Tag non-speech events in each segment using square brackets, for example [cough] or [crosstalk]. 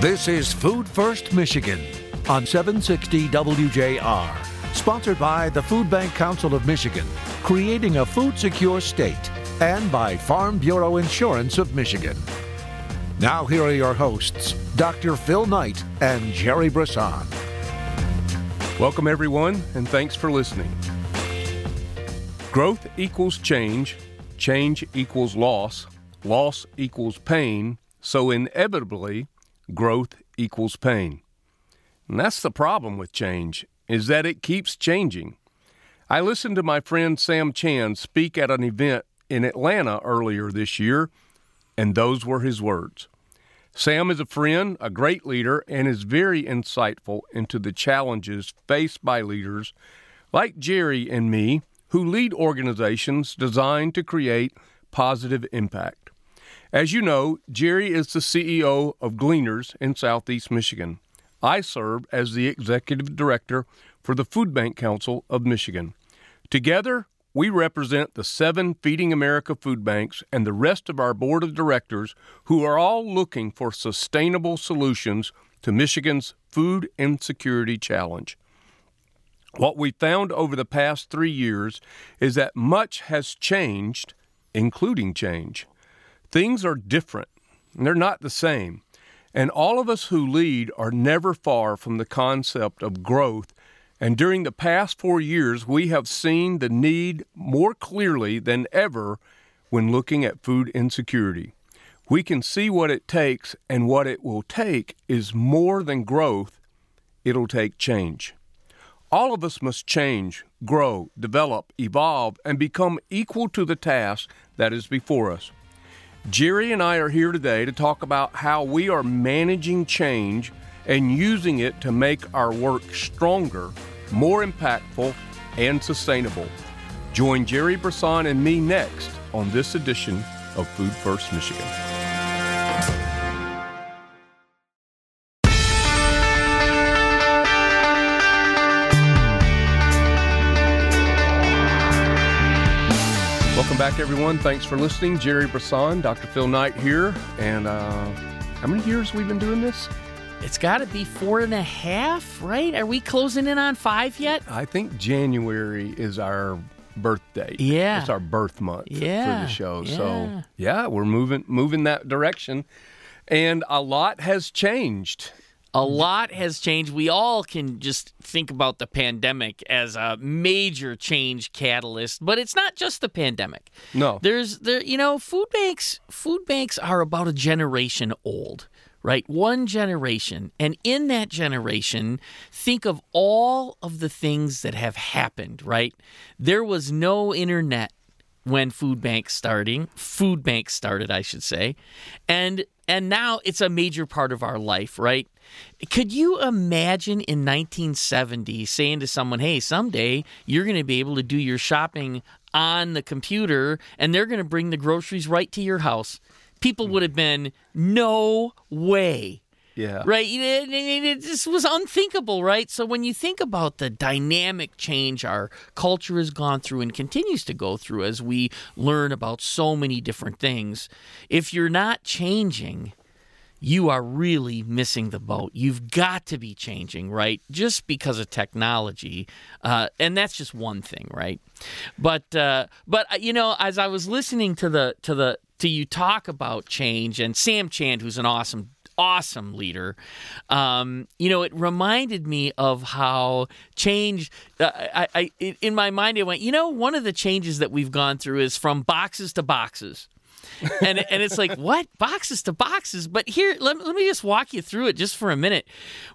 This is Food First Michigan on 760 WJR. Sponsored by the Food Bank Council of Michigan, creating a food secure state, and by Farm Bureau Insurance of Michigan. Now, here are your hosts, Dr. Phil Knight and Jerry Brisson. Welcome, everyone, and thanks for listening. Growth equals change, change equals loss, loss equals pain, so inevitably, growth equals pain. And that's the problem with change, is that it keeps changing. I listened to my friend Sam Chand speak at an event in Atlanta earlier this year, and those were his words. Sam is a friend, a great leader, and is very insightful into the challenges faced by leaders like Jerry and me who lead organizations designed to create positive impact. As you know, Jerry is the CEO of Gleaners in Southeast Michigan. I serve as the executive director for the Food Bank Council of Michigan. Together, we represent the seven Feeding America food banks and the rest of our board of directors who are all looking for sustainable solutions to Michigan's food insecurity challenge. What we found over the past three years is that much has changed, including change. Things are different, they're not the same. And all of us who lead are never far from the concept of growth and during the past four years, we have seen the need more clearly than ever when looking at food insecurity. We can see what it takes, and what it will take is more than growth, it'll take change. All of us must change, grow, develop, evolve, and become equal to the task that is before us. Jerry and I are here today to talk about how we are managing change and using it to make our work stronger, more impactful, and sustainable. Join Jerry Brisson and me next on this edition of Food First Michigan. Back, everyone. Thanks for listening. Jerry Brisson, Dr. Phil Knight here. And uh, how many years we've been doing this? It's got to be four and a half, right? Are we closing in on five yet? I think January is our birthday. Yeah, it's our birth month yeah, for the show. Yeah. So yeah, we're moving moving that direction, and a lot has changed. A lot has changed. We all can just think about the pandemic as a major change catalyst, but it's not just the pandemic. No, there's there. You know, food banks. Food banks are about a generation old right? One generation. And in that generation, think of all of the things that have happened, right? There was no internet when food banks starting food banks started i should say and and now it's a major part of our life right could you imagine in 1970 saying to someone hey someday you're going to be able to do your shopping on the computer and they're going to bring the groceries right to your house people hmm. would have been no way. Yeah. Right? This was unthinkable, right? So when you think about the dynamic change our culture has gone through and continues to go through as we learn about so many different things, if you're not changing, you are really missing the boat. You've got to be changing, right? Just because of technology, uh, and that's just one thing, right? But uh, but uh, you know, as I was listening to the to the to you talk about change and Sam Chand, who's an awesome awesome leader. Um, you know, it reminded me of how change. Uh, I, I, in my mind, I went, you know, one of the changes that we've gone through is from boxes to boxes and and it's like what boxes to boxes. But here, let, let me just walk you through it just for a minute.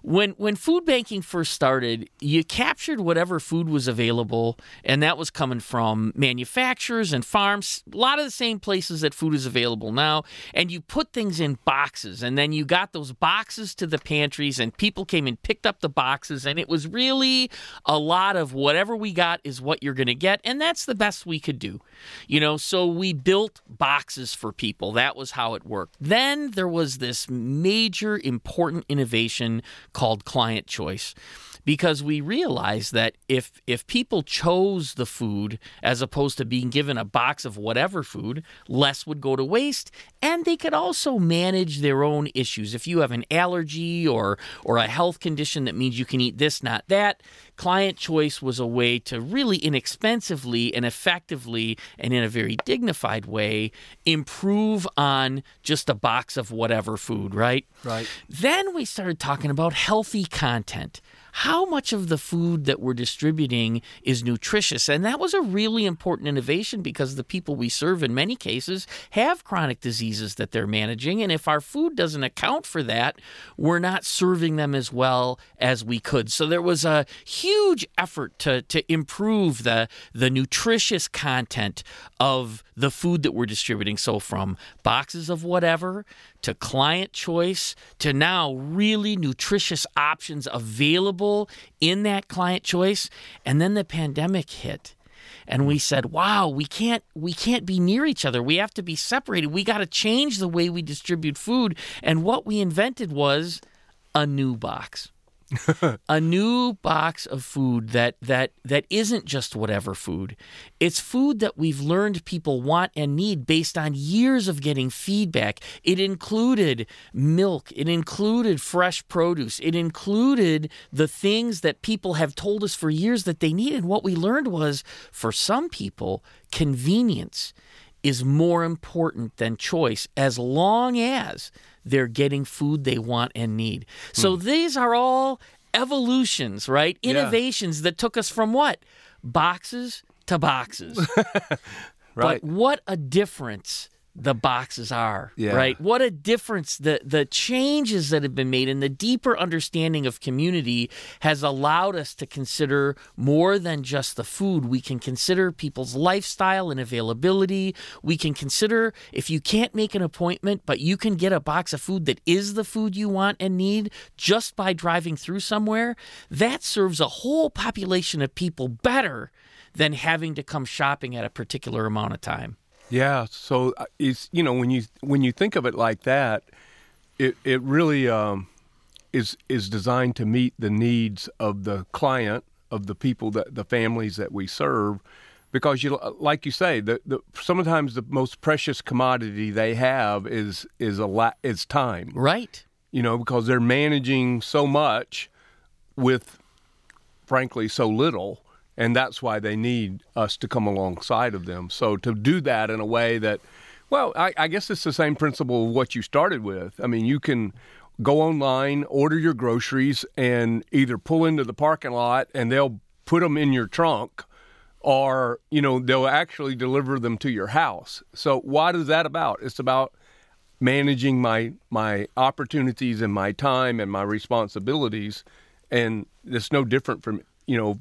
When when food banking first started, you captured whatever food was available, and that was coming from manufacturers and farms, a lot of the same places that food is available now. And you put things in boxes, and then you got those boxes to the pantries, and people came and picked up the boxes, and it was really a lot of whatever we got is what you're going to get, and that's the best we could do. You know, so we built boxes for people. That was how it worked. Then there was this major important innovation called client choice because we realized that if if people chose the food as opposed to being given a box of whatever food, less would go to waste and they could also manage their own issues. If you have an allergy or or a health condition that means you can eat this not that, client choice was a way to really inexpensively and effectively and in a very dignified way improve on just a box of whatever food, right? Right. Then we started talking about healthy content how much of the food that we're distributing is nutritious? And that was a really important innovation because the people we serve in many cases have chronic diseases that they're managing. And if our food doesn't account for that, we're not serving them as well as we could. So there was a huge effort to, to improve the, the nutritious content of the food that we're distributing. So from boxes of whatever to client choice to now really nutritious options available in that client choice. And then the pandemic hit. And we said wow we can't we can't be near each other. We have to be separated. We got to change the way we distribute food. And what we invented was a new box [laughs] a new box of food that that that isn't just whatever food. It's food that we've learned people want and need based on years of getting feedback. It included milk, it included fresh produce, it included the things that people have told us for years that they need and what we learned was for some people convenience is more important than choice as long as they're getting food they want and need. So hmm. these are all evolutions, right? Innovations yeah. that took us from what? Boxes to boxes. [laughs] right. But what a difference the boxes are, yeah. right? What a difference the the changes that have been made and the deeper understanding of community has allowed us to consider more than just the food. We can consider people's lifestyle and availability. We can consider if you can't make an appointment, but you can get a box of food that is the food you want and need just by driving through somewhere. That serves a whole population of people better than having to come shopping at a particular amount of time. Yeah, so uh, it's you know when you when you think of it like that, it it really um, is is designed to meet the needs of the client of the people that the families that we serve, because you like you say the, the sometimes the most precious commodity they have is is a lot is time. Right. You know because they're managing so much with, frankly, so little and that's why they need us to come alongside of them. So to do that in a way that, well, I, I, guess it's the same principle of what you started with. I mean, you can go online, order your groceries, and either pull into the parking lot and they'll put them in your trunk, or you know they'll actually deliver them to your house. So what is that about? It's about managing my my opportunities and my time and my responsibilities, and it's no different from you know,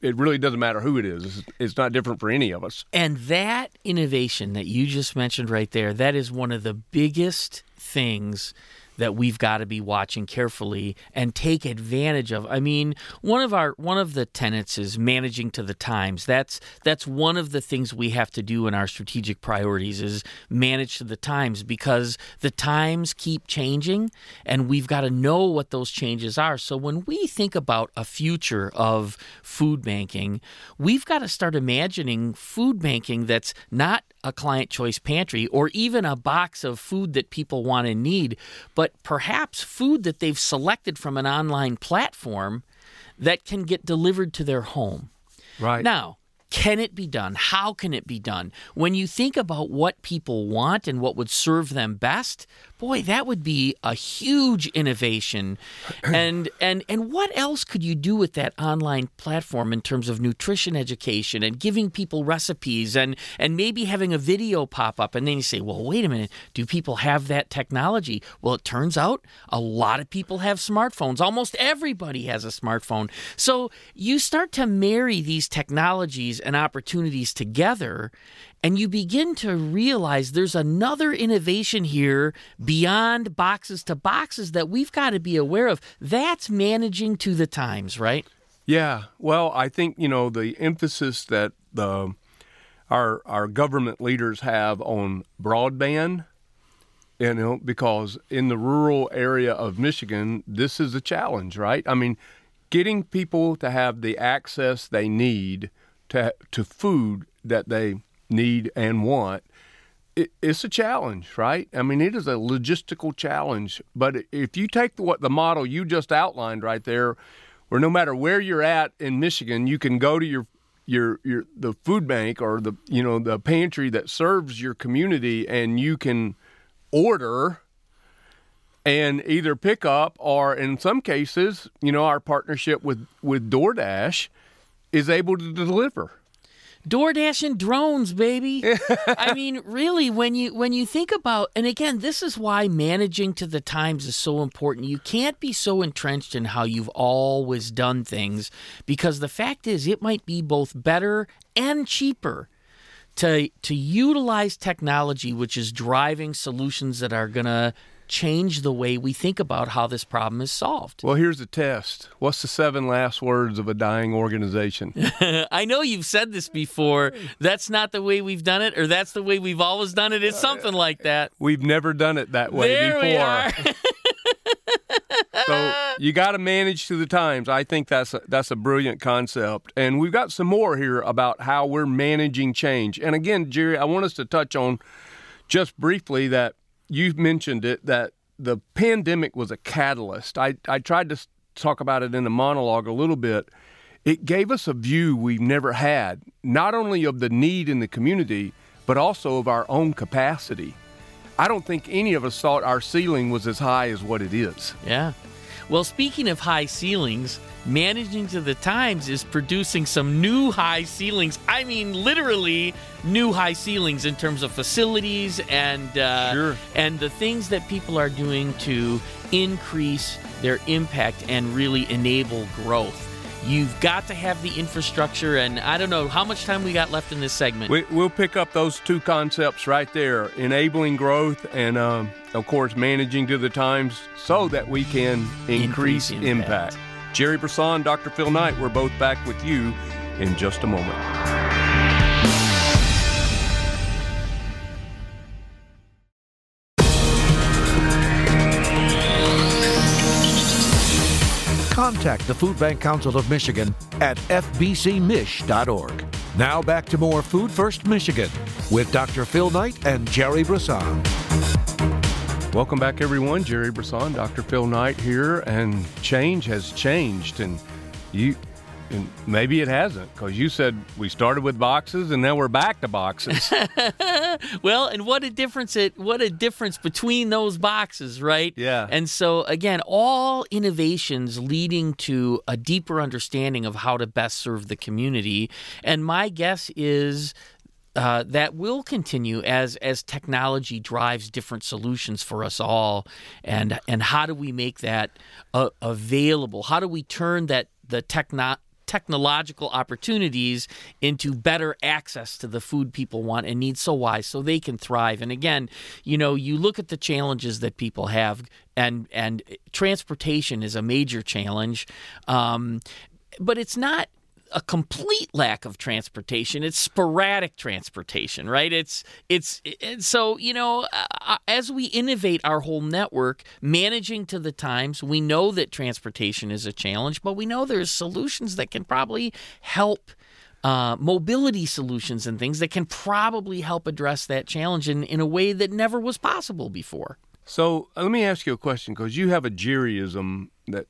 it really doesn't matter who it is. It's, not different for any of us. And that innovation that you just mentioned right there, that is one of the biggest things that we've got to be watching carefully and take advantage of. I mean, one of our one of the tenets is managing to the times. That's that's one of the things we have to do in our strategic priorities is manage to the times because the times keep changing and we've got to know what those changes are. So when we think about a future of food banking, we've got to start imagining food banking that's not a client choice pantry or even a box of food that people want and need, but perhaps food that they've selected from an online platform that can get delivered to their home. Right. Now, can it be done? How can it be done? When you think about what people want and what would serve them best, boy, that would be a huge innovation. [clears throat] and and and what else could you do with that online platform in terms of nutrition education and giving people recipes and and maybe having a video pop up and then you say, "Well, wait a minute, do people have that technology?" Well, it turns out a lot of people have smartphones. Almost everybody has a smartphone. So, you start to marry these technologies and opportunities together and you begin to realize there's another innovation here beyond boxes to boxes that we've got to be aware of. That's managing to the times, right? Yeah. Well, I think, you know, the emphasis that the our our government leaders have on broadband, you know, because in the rural area of Michigan, this is a challenge, right? I mean, getting people to have the access they need to to food that they need and want it, it's a challenge, right? I mean, it is a logistical challenge. But if you take the, what the model you just outlined right there, where no matter where you're at in Michigan, you can go to your your your the food bank or the you know the pantry that serves your community, and you can order and either pick up or in some cases, you know, our partnership with with DoorDash is able to deliver. DoorDash and drones, baby. [laughs] I mean, really, when you when you think about, and again, this is why managing to the times is so important. You can't be so entrenched in how you've always done things, because the fact is, it might be both better and cheaper to to utilize technology, which is driving solutions that are gonna change the way we think about how this problem is solved. Well, here's a test. What's the seven last words of a dying organization? [laughs] I know you've said this before. That's not the way we've done it, or that's the way we've always done it. It's something like that. We've never done it that way there before. We are. [laughs] so you got to manage to the times. I think that's a, that's a brilliant concept, and we've got some more here about how we're managing change. And again, Jerry, I want us to touch on just briefly that you mentioned it that the pandemic was a catalyst. I, I tried to talk about it in the monologue a little bit. It gave us a view we've never had, not only of the need in the community, but also of our own capacity. I don't think any of us thought our ceiling was as high as what it is. Yeah. Well, speaking of high ceilings, managing to the times is producing some new high ceilings. I mean, literally new high ceilings in terms of facilities and uh, sure. and the things that people are doing to increase their impact and really enable growth. You've got to have the infrastructure, and I don't know how much time we got left in this segment. We, will pick up those two concepts right there enabling growth and, um, of course, managing to the times so that we can increase, increase impact. impact. Jerry Brisson, Dr. Phil Knight, we're both back with you in just a moment. Contact the Food Bank Council of Michigan at fbcmich.org. Now back to more Food First Michigan with Dr. Phil Knight and Jerry Brisson. Welcome back, everyone. Jerry Brisson, Dr. Phil Knight here, and change has changed, and you, and maybe it hasn't, because you said we started with boxes, and now we're back to boxes. [laughs] well, and what a difference it what a difference between those boxes, right? Yeah. And so again, all innovations leading to a deeper understanding of how to best serve the community. And my guess is uh, that will continue as as technology drives different solutions for us all, and and how do we make that uh, available? How do we turn that the techno- technological opportunities into better access to the food people want and need so why so they can thrive? And again you know you look at the challenges that people have and and transportation is a major challenge. Um, but it's not a complete lack of transportation. It's sporadic transportation, right? It's it's, it's so you know uh, as we innovate our whole network, managing to the times, we know that transportation is a challenge, but we know there's solutions that can probably help. Uh, mobility solutions and things that can probably help address that challenge in, in a way that never was possible before. So let me ask you a question because you have a Jerryism that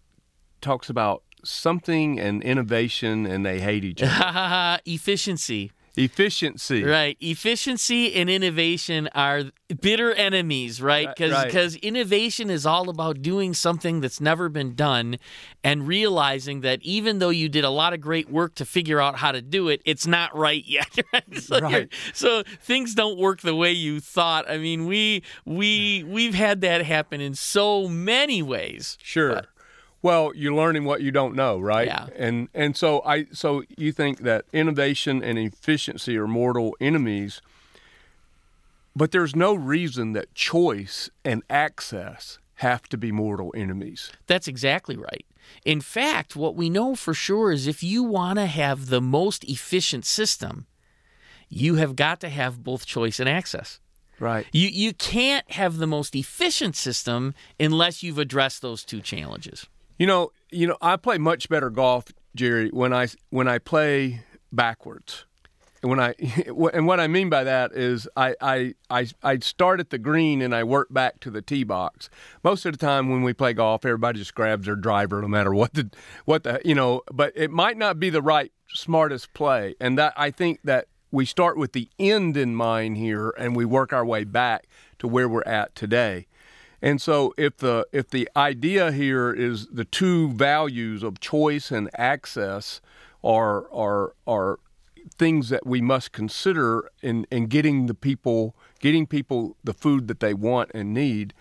talks about something and innovation and they hate each other. [laughs] Efficiency. Efficiency. Right. Efficiency and innovation are bitter enemies, right? Because Right, right. innovation is all about doing something that's never been done and realizing that even though you did a lot of great work to figure out how to do it, it's not right yet. [laughs] Right. So, Right. so things don't work the way you thought. I mean, we we we've had that happen in so many ways. Sure. But- well, you're learning what you don't know, right? Yeah. And and so I so you think that innovation and efficiency are mortal enemies, but there's no reason that choice and access have to be mortal enemies. That's exactly right. In fact, what we know for sure is if you want to have the most efficient system, you have got to have both choice and access. Right. You you can't have the most efficient system unless you've addressed those two challenges. You know, you know, I play much better golf, Jerry, when I when I play backwards. And when I [laughs] and what I mean by that is I, I I I start at the green and I work back to the tee box. Most of the time when we play golf, everybody just grabs their driver no matter what the what the you know. But it might not be the right smartest play, and that I think that we start with the end in mind here and we work our way back to where we're at today. And so if the if the idea here is the two values of choice and access are are are things that we must consider in, in getting the people getting people the food that they want and need,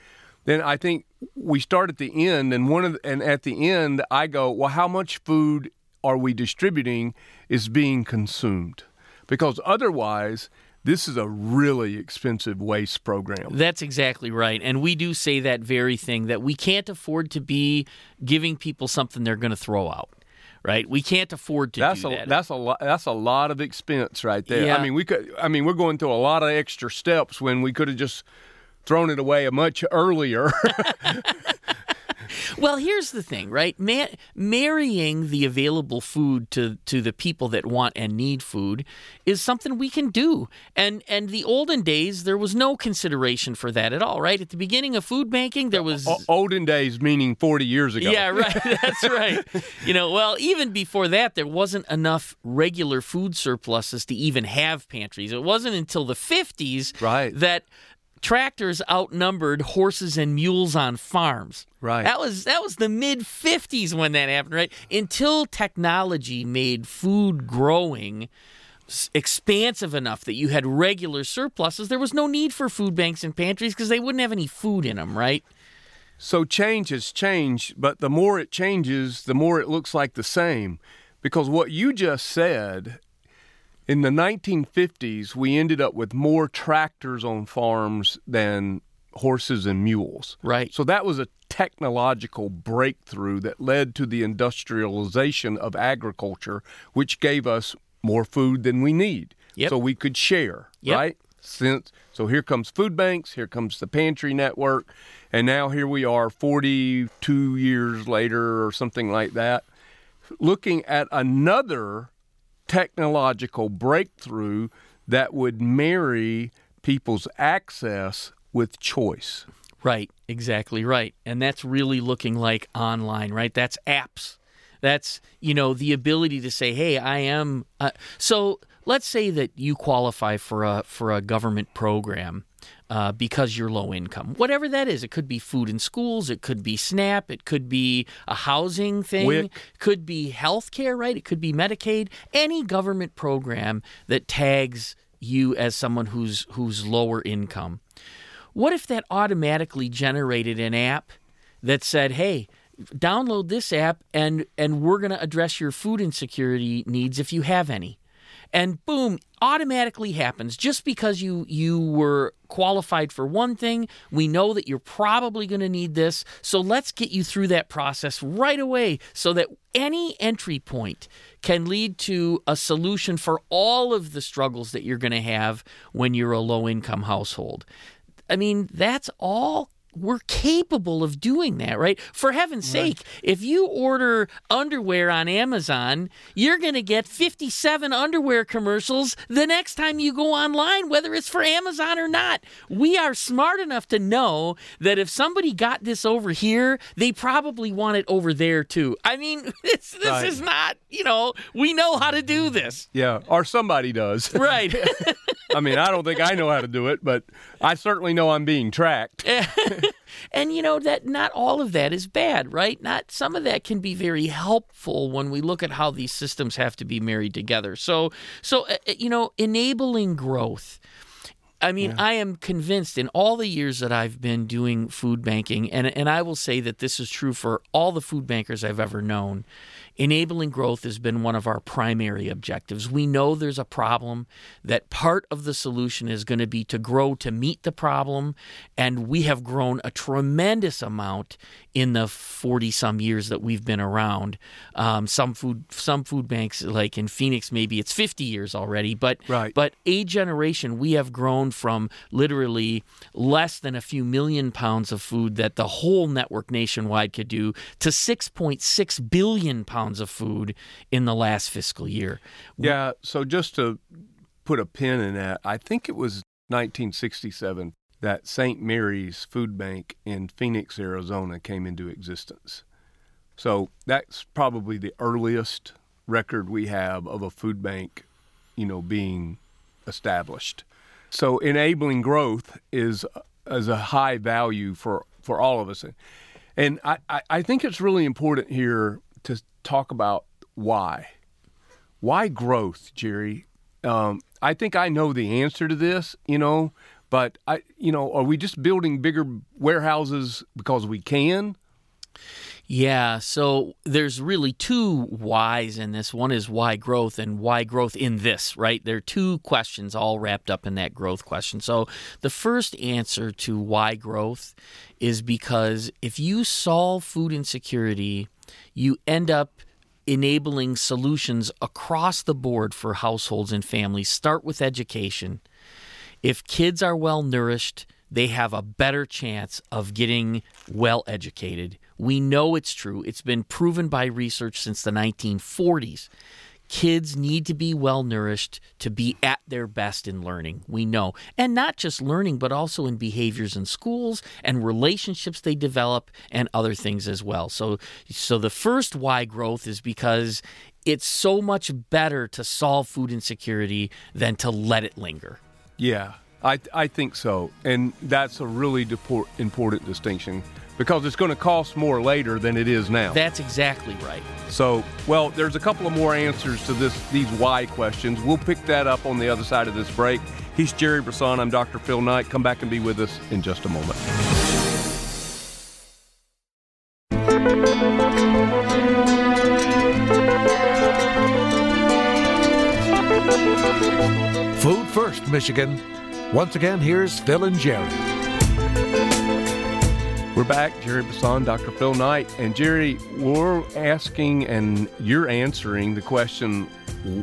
then I think we start at the end and one of the, and at the end I go, well how much food are we distributing is being consumed? Because otherwise this is a really expensive waste program. That's exactly right. And we do say that very thing that we can't afford to be giving people something they're going to throw out. Right, we can't afford to that's do a, that. That's a lot. That's a lot of expense right there. Yeah. I mean, we could. I mean, we're going through a lot of extra steps when we could have just thrown it away much earlier. [laughs] Well, here's the thing, right? Ma- marrying the available food to to the people that want and need food is something we can do. And and the olden days there was no consideration for that at all, right? At the beginning of food banking, there was O- olden days, meaning forty years ago. Yeah, right. [laughs] That's right. You know, well, even before that, there wasn't enough regular food surpluses to even have pantries. It wasn't until the 50s Right. that tractors outnumbered horses and mules on farms. Right. That was that was the mid 50s when that happened, right? Until technology made food growing expansive enough that you had regular surpluses, there was no need for food banks and pantries because they wouldn't have any food in them, right? So change has changed, but the more it changes, the more it looks like the same. Because what you just said, in the 1950s, we ended up with more tractors on farms than horses and mules. Right. So that was a technological breakthrough that led to the industrialization of agriculture, which gave us more food than we need. Yep. So we could share, Yep. right? Since so here comes food banks, here comes the pantry network, and now here we are 42 years later or something like that, looking at another technological breakthrough that would marry people's access with choice. Right, exactly right. And that's really looking like online, right? That's apps. That's, you know, the ability to say, "Hey, I am uh, so let's say that you qualify for a for a government program uh, because you're low income. Whatever that is, it could be food in schools, it could be SNAP, it could be a housing thing, WIC. could be health care, right? It could be Medicaid, any government program that tags you as someone who's who's lower income. What if that automatically generated an app that said, "Hey, download this app and and we're going to address your food insecurity needs if you have any." And boom, automatically happens just because you you were qualified for one thing. We know that you're probably going to need this, so let's get you through that process right away so that any entry point can lead to a solution for all of the struggles that you're going to have when you're a low income household. I mean, that's all we're capable of doing that, right? For heaven's sake, if you order underwear on Amazon, you're going to get 57 underwear commercials the next time you go online, whether it's for Amazon or not. We are smart enough to know that if somebody got this over here, they probably want it over there too. I mean, [laughs] this, this Right. is not, you know, we know how to do this. Yeah, or somebody does. Right. [laughs] [laughs] I mean, I don't think I know how to do it, but I certainly know I'm being tracked. [laughs] And you know that not all of that is bad, right? Not some of that can be very helpful when we look at how these systems have to be married together. So, so uh, uh, you know, enabling growth. I mean, I am convinced in all the years that I've been doing food banking, and and I will say that this is true for all the food bankers I've ever known, enabling growth has been one of our primary objectives. We know there's a problem, that part of the solution is going to be to grow to meet the problem, and we have grown a tremendous amount in the 40 some years that we've been around. Um, some food some food banks like in Phoenix maybe it's 50 years already, but Right. but a generation we have grown from literally less than a few million pounds of food that the whole network nationwide could do to 6.6 billion pounds of food in the last fiscal year. Yeah, so just to put a pin in that, I think it was 1967 that St. Mary's Food Bank in Phoenix, Arizona came into existence. So that's probably the earliest record we have of a food bank, you know, being established. So enabling growth is is a high value for for all of us. And I, I think it's really important here to talk about why. Why growth, Jerry? Um, I think I know the answer to this, you know, but I, you know, are we just building bigger warehouses because we can? Yeah, so there's really two whys in this. One is why growth and why growth in this, right? There are two questions all wrapped up in that growth question. So the first answer to why growth is because if you solve food insecurity, you end up enabling solutions across the board for households and families. Start with education. If kids are well nourished, they have a better chance of getting well educated. We know it's true. It's been proven by research since the 1940s. Kids need to be well nourished to be at their best in learning. We know. And not just learning, but also in behaviors in schools and relationships they develop and other things as well. So so the first why growth is because it's so much better to solve food insecurity than to let it linger. Yeah, I, I think so. And that's a really depor- important distinction because it's going to cost more later than it is now. That's exactly right. So, well, there's a couple of more answers to this these why questions. We'll pick that up on the other side of this break. He's Jerry Brisson. I'm Dr. Phil Knight. Come back and be with us in just a moment. Food First, Michigan. Once again, here's Phil and Jerry. We're back, Jerry Brisson, Dr. Phil Knight. And Jerry, we're asking and you're answering the question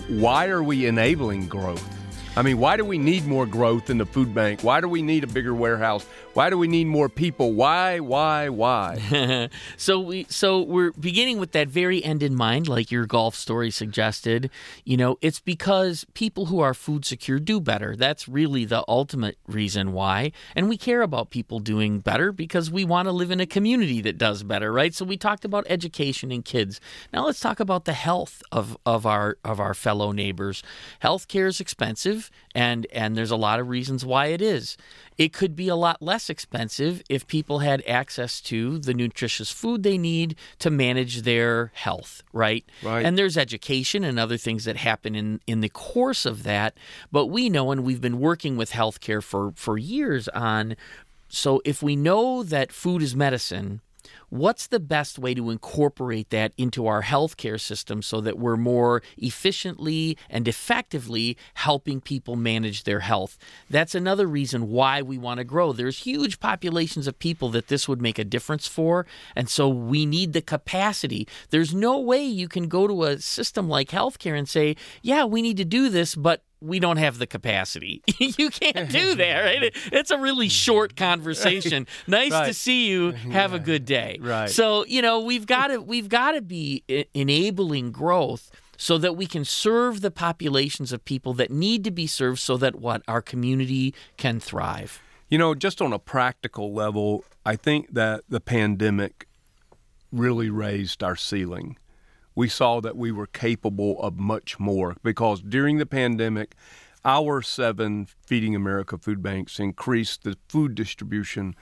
why are we enabling growth? I mean, why do we need more growth in the food bank? Why do we need a bigger warehouse? Why do we need more people? Why, why, why? [laughs] so we so we're beginning with that very end in mind, like your golf story suggested. You know, it's because people who are food secure do better. That's really the ultimate reason why. And we care about people doing better because we want to live in a community that does better, right? So we talked about education and kids. Now let's talk about the health of, of our of our fellow neighbors. Healthcare is expensive and and there's a lot of reasons why it is. It could be a lot less expensive if people had access to the nutritious food they need to manage their health, right? Right. And there's education and other things that happen in, in the course of that. But we know, and we've been working with healthcare for, for years on so if we know that food is medicine, what's the best way to incorporate that into our healthcare system so that we're more efficiently and effectively helping people manage their health? That's another reason why we want to grow. There's huge populations of people that this would make a difference for, and so we need the capacity. There's no way you can go to a system like healthcare and say, "Yeah, we need to do this, but we don't have the capacity. [laughs] you can't do [laughs] that, right? It's a really mm-hmm. short conversation. [laughs] Nice to see you. Have a good day. Right. So you know we've got to we've got to be enabling growth so that we can serve the populations of people that need to be served, so that what our community can thrive. You know, just on a practical level, I think that the pandemic really raised our ceiling. We saw that we were capable of much more because during the pandemic, our seven Feeding America food banks increased the food distribution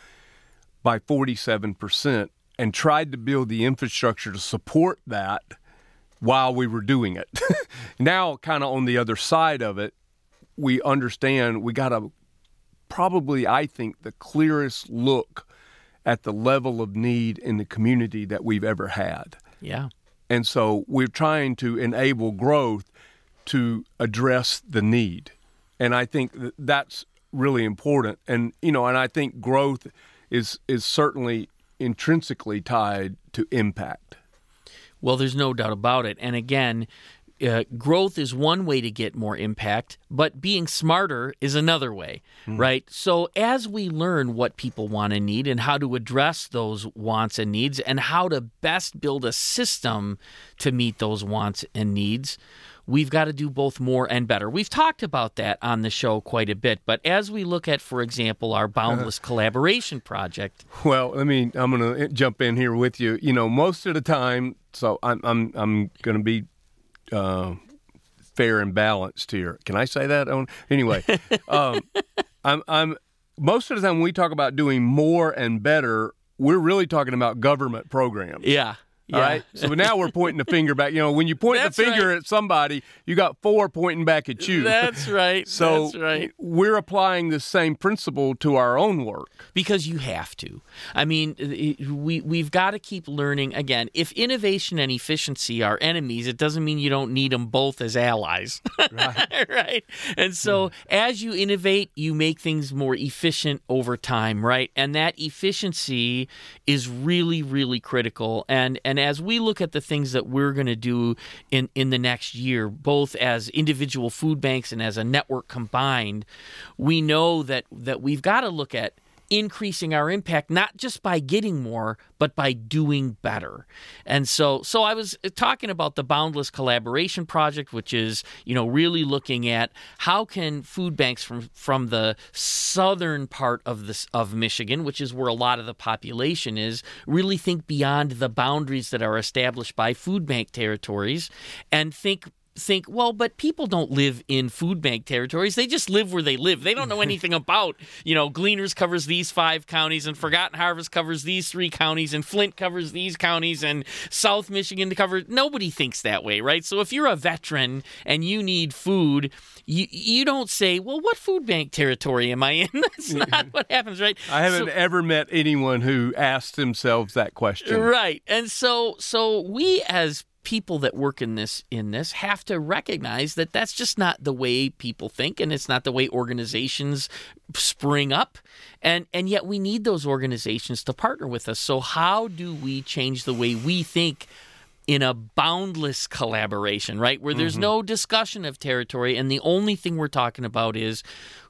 by 47% and tried to build the infrastructure to support that while we were doing it. [laughs] now, kind of on the other side of it, we understand we got a probably, I think, the clearest look at the level of need in the community that we've ever had. Yeah. And so we're trying to enable growth to address the need. And I think that that's really important. And, you know, and I think growth is, is certainly intrinsically tied to impact. Well, there's no doubt about it. And again, uh, growth is one way to get more impact, but being smarter is another way, mm. right? So, as we learn what people want and need and how to address those wants and needs and how to best build a system to meet those wants and needs, we've got to do both more and better. We've talked about that on the show quite a bit, but as we look at, for example, our Boundless Collaboration Project. Well, I mean, I'm going to jump in here with you. You know, most of the time, so I'm I'm I'm going to be uh, fair and balanced here. Can I say that? on Anyway, [laughs] um, I'm, I'm most of the time when we talk about doing more and better, we're really talking about government programs. Yeah. Yeah. All right. So now we're pointing the finger back. You know, when you point the finger right. at somebody, you got four pointing back at you. That's right. [laughs] so That's right. we're applying the same principle to our own work because you have to. I mean, we we've got to keep learning. Again, if innovation and efficiency are enemies, it doesn't mean you don't need them both as allies. [laughs] Right. right. And so, hmm. as you innovate, you make things more efficient over time. Right. And that efficiency is really, really critical. And and and as we look at the things that we're going to do in, in the next year, both as individual food banks and as a network combined, we know that, that we've got to look at increasing our impact not just by getting more but by doing better. And so so i was uh, talking about the boundless collaboration project which is you know really looking at how can food banks from from the southern part of this of michigan which is where a lot of the population is really think beyond the boundaries that are established by food bank territories and think think, well, but people don't live in food bank territories. They just live where they live. They don't know [laughs] anything about, you know, Gleaners covers these five counties and Forgotten Harvest covers these three counties and Flint covers these counties and South Michigan to cover. Nobody thinks that way, right? So if you're a veteran and you need food, you you don't say, well, what food bank territory am I in? [laughs] That's not [laughs] what happens, right? I haven't so, ever met anyone who asked themselves that question. Right. And so so we as people that work in this in this have to recognize that that's just not the way people think and it's not the way organizations spring up and and yet we need those organizations to partner with us so how do we change the way we think in a boundless collaboration, right? Where there's mm-hmm. no discussion of territory, and the only thing we're talking about is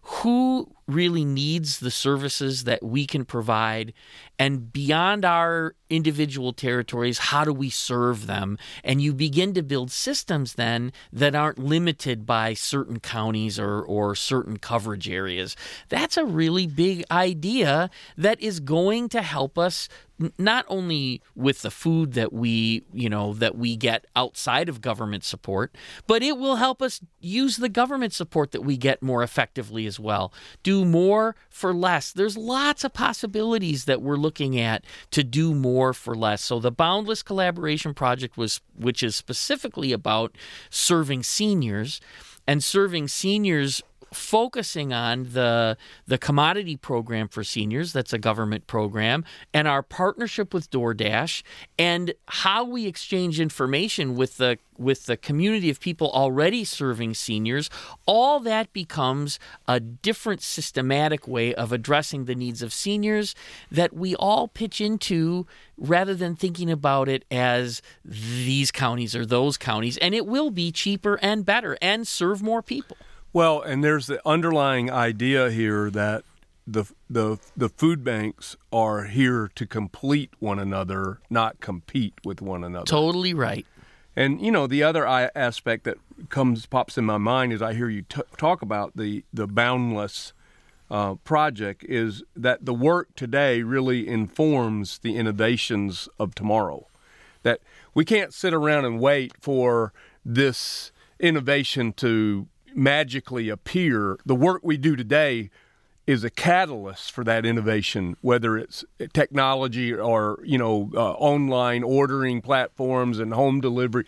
who really needs the services that we can provide? And beyond our individual territories how do we serve them? And you begin to build systems then that aren't limited by certain counties or, or certain coverage areas. That's a really big idea that is going to help us not only with the food that we you know that we get outside of government support but it will help us use the government support that we get more effectively as well. Do more for less. There's lots of possibilities that we're looking at to do more for less. So the boundless collaboration project was which is specifically about serving seniors and serving seniors focusing on the the commodity program for seniors that's a government program and our partnership with DoorDash and how we exchange information with the with the community of people already serving seniors all that becomes a different systematic way of addressing the needs of seniors that we all pitch into rather than thinking about it as these counties or those counties. And it will be cheaper and better and serve more people well, and there's the underlying idea here that the the the food banks are here to complete one another, not compete with one another. Totally right. And you know the other aspect that comes pops in my mind as I hear you t- talk about the the boundless uh, project is that the work today really informs the innovations of tomorrow. That we can't sit around and wait for this innovation to magically appear. The work we do today is a catalyst for that innovation, whether it's technology or you know uh, online ordering platforms and home delivery.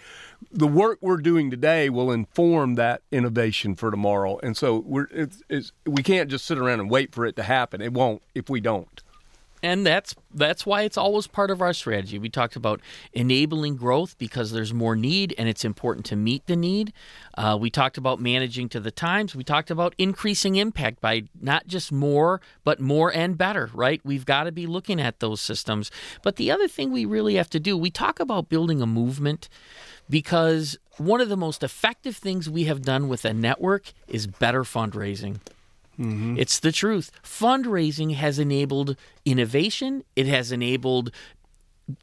The work we're doing today will inform that innovation for tomorrow, and so we're it's, it's, we can't just sit around and wait for it to happen. It won't if we don't. And that's that's why it's always part of our strategy. We talked about enabling growth because there's more need and it's important to meet the need. Uh, we talked about managing to the times. We talked about increasing impact by not just more, but more and better. Right? We've got to be looking at those systems. But the other thing we really have to do, we talk about building a movement because one of the most effective things we have done with a network is better fundraising. Mm-hmm. It's the truth. Fundraising has enabled innovation, it has enabled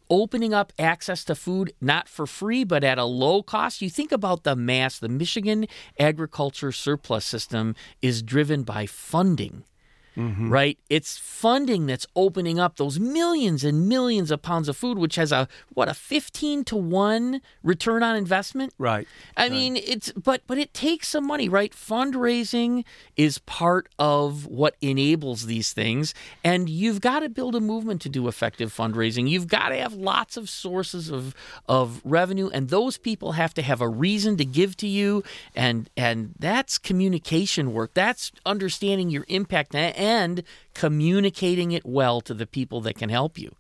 opening up access to food not for free but at a low cost you think about the mass the michigan agriculture surplus system is driven by funding mm-hmm. right? It's funding that's opening up those millions and millions of pounds of food, which has a what a fifteen to one return on investment. Right. I right. mean, it's but but it takes some money, right? Fundraising is part of what enables these things, and you've got to build a movement to do effective fundraising. You've got to have lots of sources of of revenue, and those people have to have a reason to give to you, and and that's communication work. That's understanding your impact and and communicating it well to the people that can help you.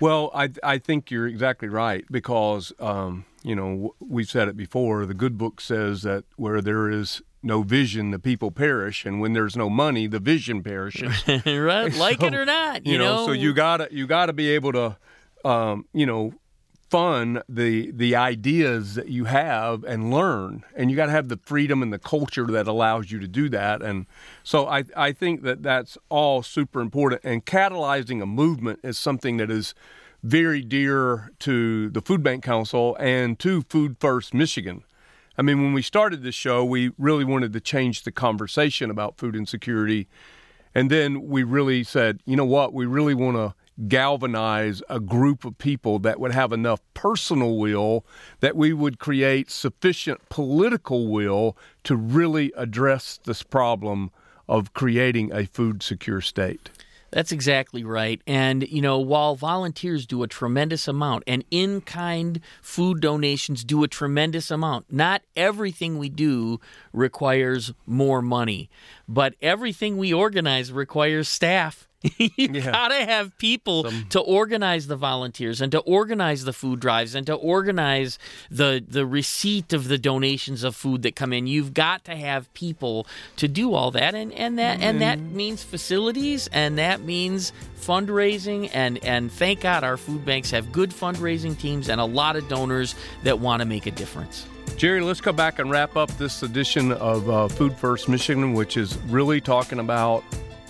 Well, I I think you're exactly right because um, you know we've said it before. The good book says that where there is no vision, the people perish, and when there's no money, the vision perishes. [laughs] right, like so, it or not, you, you know? know. So you gotta you gotta be able to, um, you know, fun the the ideas that you have and learn. And you got to have the freedom and the culture that allows you to do that. And so I I think that that's all super important. And catalyzing a movement is something that is very dear to the Food Bank Council and to Food First Michigan. I mean when we started this show we really wanted to change the conversation about food insecurity. And then we really said, you know what, we really want to galvanize a group of people that would have enough personal will that we would create sufficient political will to really address this problem of creating a food secure state. That's exactly right. And, you know, while volunteers do a tremendous amount and in kind food donations do a tremendous amount, not everything we do requires more money, but everything we organize requires staff [laughs] you yeah. gotta have people Some... to organize the volunteers and to organize the food drives and to organize the the receipt of the donations of food that come in. You've got to have people to do all that, and and that mm-hmm. and that mm-hmm. means facilities, and that means fundraising, and and thank God our food banks have good fundraising teams and a lot of donors that want to make a difference. Jerry, let's go back and wrap up this edition of uh, Food First Michigan, which is really talking about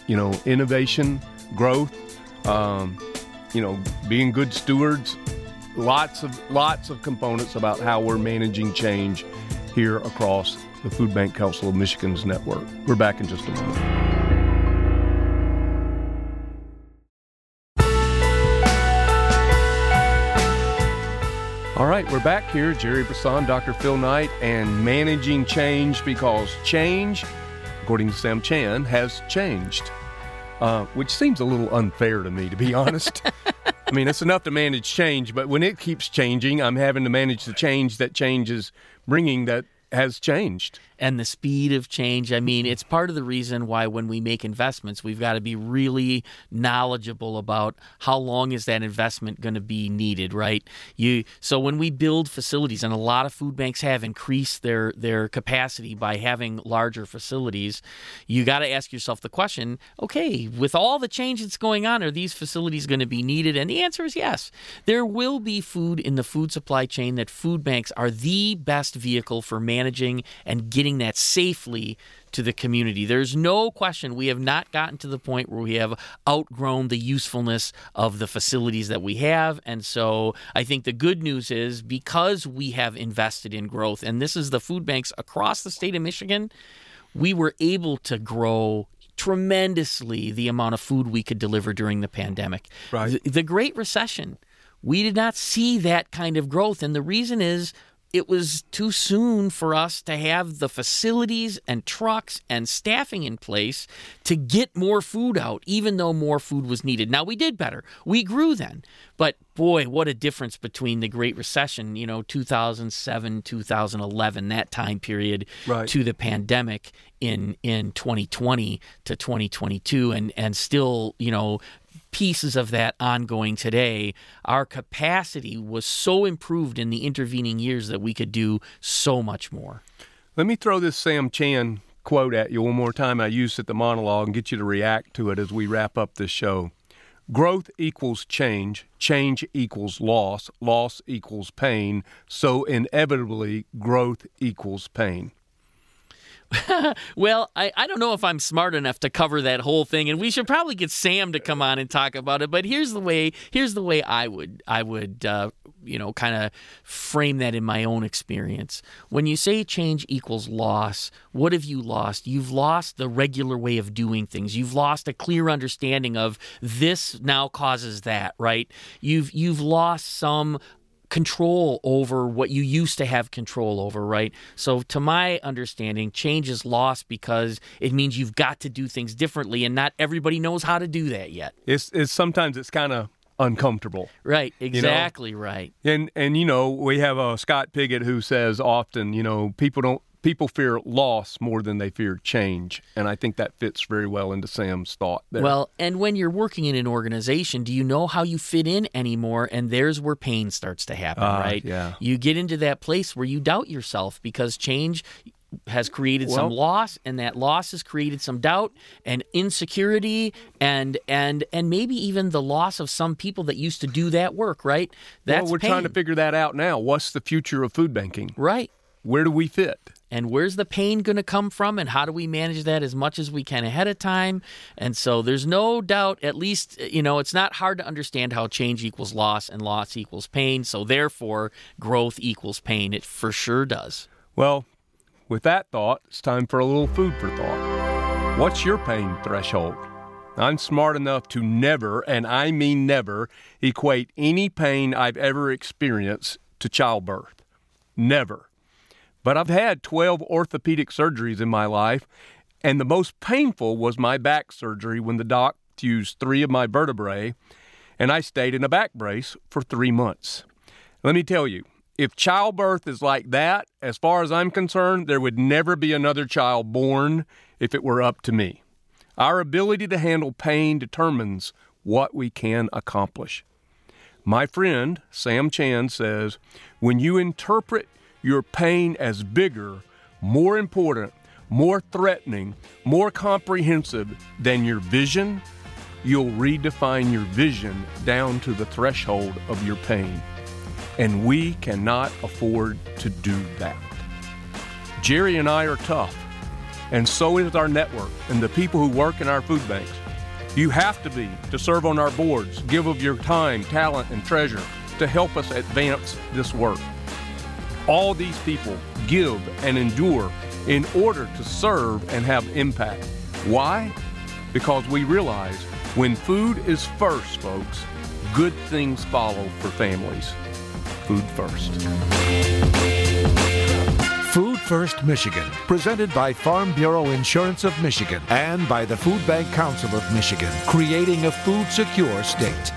you know, innovation, growth, um, you know, being good stewards. Lots of lots of components about how we're managing change here across the Food Bank Council of Michigan's network. We're back in just a moment. All right, we're back here. Jerry Brisson, Dr. Phil Knight, and managing change because change according to Sam Chand, has changed, uh, which seems a little unfair to me, to be honest. [laughs] I mean, it's enough to manage change, but when it keeps changing, I'm having to manage the change that change is bringing that has changed and the speed of change. I mean, it's part of the reason why when we make investments, we've got to be really knowledgeable about how long is that investment going to be needed, right? You so when we build facilities, and a lot of food banks have increased their their capacity by having larger facilities, you got to ask yourself the question: Okay, with all the change that's going on, are these facilities going to be needed? And the answer is yes. There will be food in the food supply chain that food banks are the best vehicle for managing and getting getting that safely to the community. There's no question we have not gotten to the point where we have outgrown the usefulness of the facilities that we have. And so I think the good news is because we have invested in growth, and this is the food banks across the state of Michigan, we were able to grow tremendously the amount of food we could deliver during the pandemic. Right. The, the Great Recession, we did not see that kind of growth. And the reason is it was too soon for us to have the facilities and trucks and staffing in place to get more food out, even though more food was needed. Now, we did better. We grew then. But boy, what a difference between the Great Recession, you know, 2007, 2011, that time period, right. to the pandemic in, in 2020 to 2022. And, and still, you know, pieces of that ongoing today. Our capacity was so improved in the intervening years that we could do so much more. Let me throw this Sam Chand quote at you one more time I used at the monologue and get you to react to it as we wrap up this show. Growth equals change, change equals loss, loss equals pain, so inevitably growth equals pain. [laughs] well, I, I don't know if I'm smart enough to cover that whole thing, and we should probably get Sam to come on and talk about it. But here's the way here's the way I would I would uh, you know kind of frame that in my own experience. When you say change equals loss, what have you lost? You've lost the regular way of doing things. You've lost a clear understanding of this now causes that, right? You've you've lost some control over what you used to have control over, right? So, to my understanding, change is lost because it means you've got to do things differently, and not everybody knows how to do that yet. It's, it's sometimes it's kind of uncomfortable. Right, exactly you know? right. And and you know, we have a Scott Piggott who says often, you know, people don't people fear loss more than they fear change. And I think that fits very well into Sam's thought there. Well, and when you're working in an organization, do you know how you fit in anymore? And there's where pain starts to happen, uh, right? Yeah. You get into that place where you doubt yourself because change has created well, some loss and that loss has created some doubt and insecurity and and and maybe even the loss of some people that used to do that work right that's well, we're pain. trying to figure that out now what's the future of food banking right where do we fit and where's the pain going to come from and how do we manage that as much as we can ahead of time? And so there's no doubt at least you know it's not hard to understand how change equals loss and loss equals pain. So therefore growth equals pain. It for sure does. Well with that thought it's time for a little food for thought. What's your pain threshold? I'm smart enough to never, and I mean never, equate any pain I've ever experienced to childbirth. Never. But I've had 12 orthopedic surgeries in my life, and the most painful was my back surgery when the doc fused three of my vertebrae, and I stayed in a back brace for three months. Let me tell you, if childbirth is like that, as far as I'm concerned, there would never be another child born if it were up to me. Our ability to handle pain determines what we can accomplish. My friend, Sam Chand, says when you interpret your pain as bigger, more important, more threatening, more comprehensive than your vision, you'll redefine your vision down to the threshold of your pain. And we cannot afford to do that. Jerry and I are tough, and so is our network and the people who work in our food banks. You have to be to serve on our boards, give of your time, talent, and treasure to help us advance this work. All these people give and endure in order to serve and have impact. Why? Because we realize when food is first, folks, good things follow for families. Food first. Food First Michigan, presented by Farm Bureau Insurance of Michigan and by the Food Bank Council of Michigan, creating a food secure state.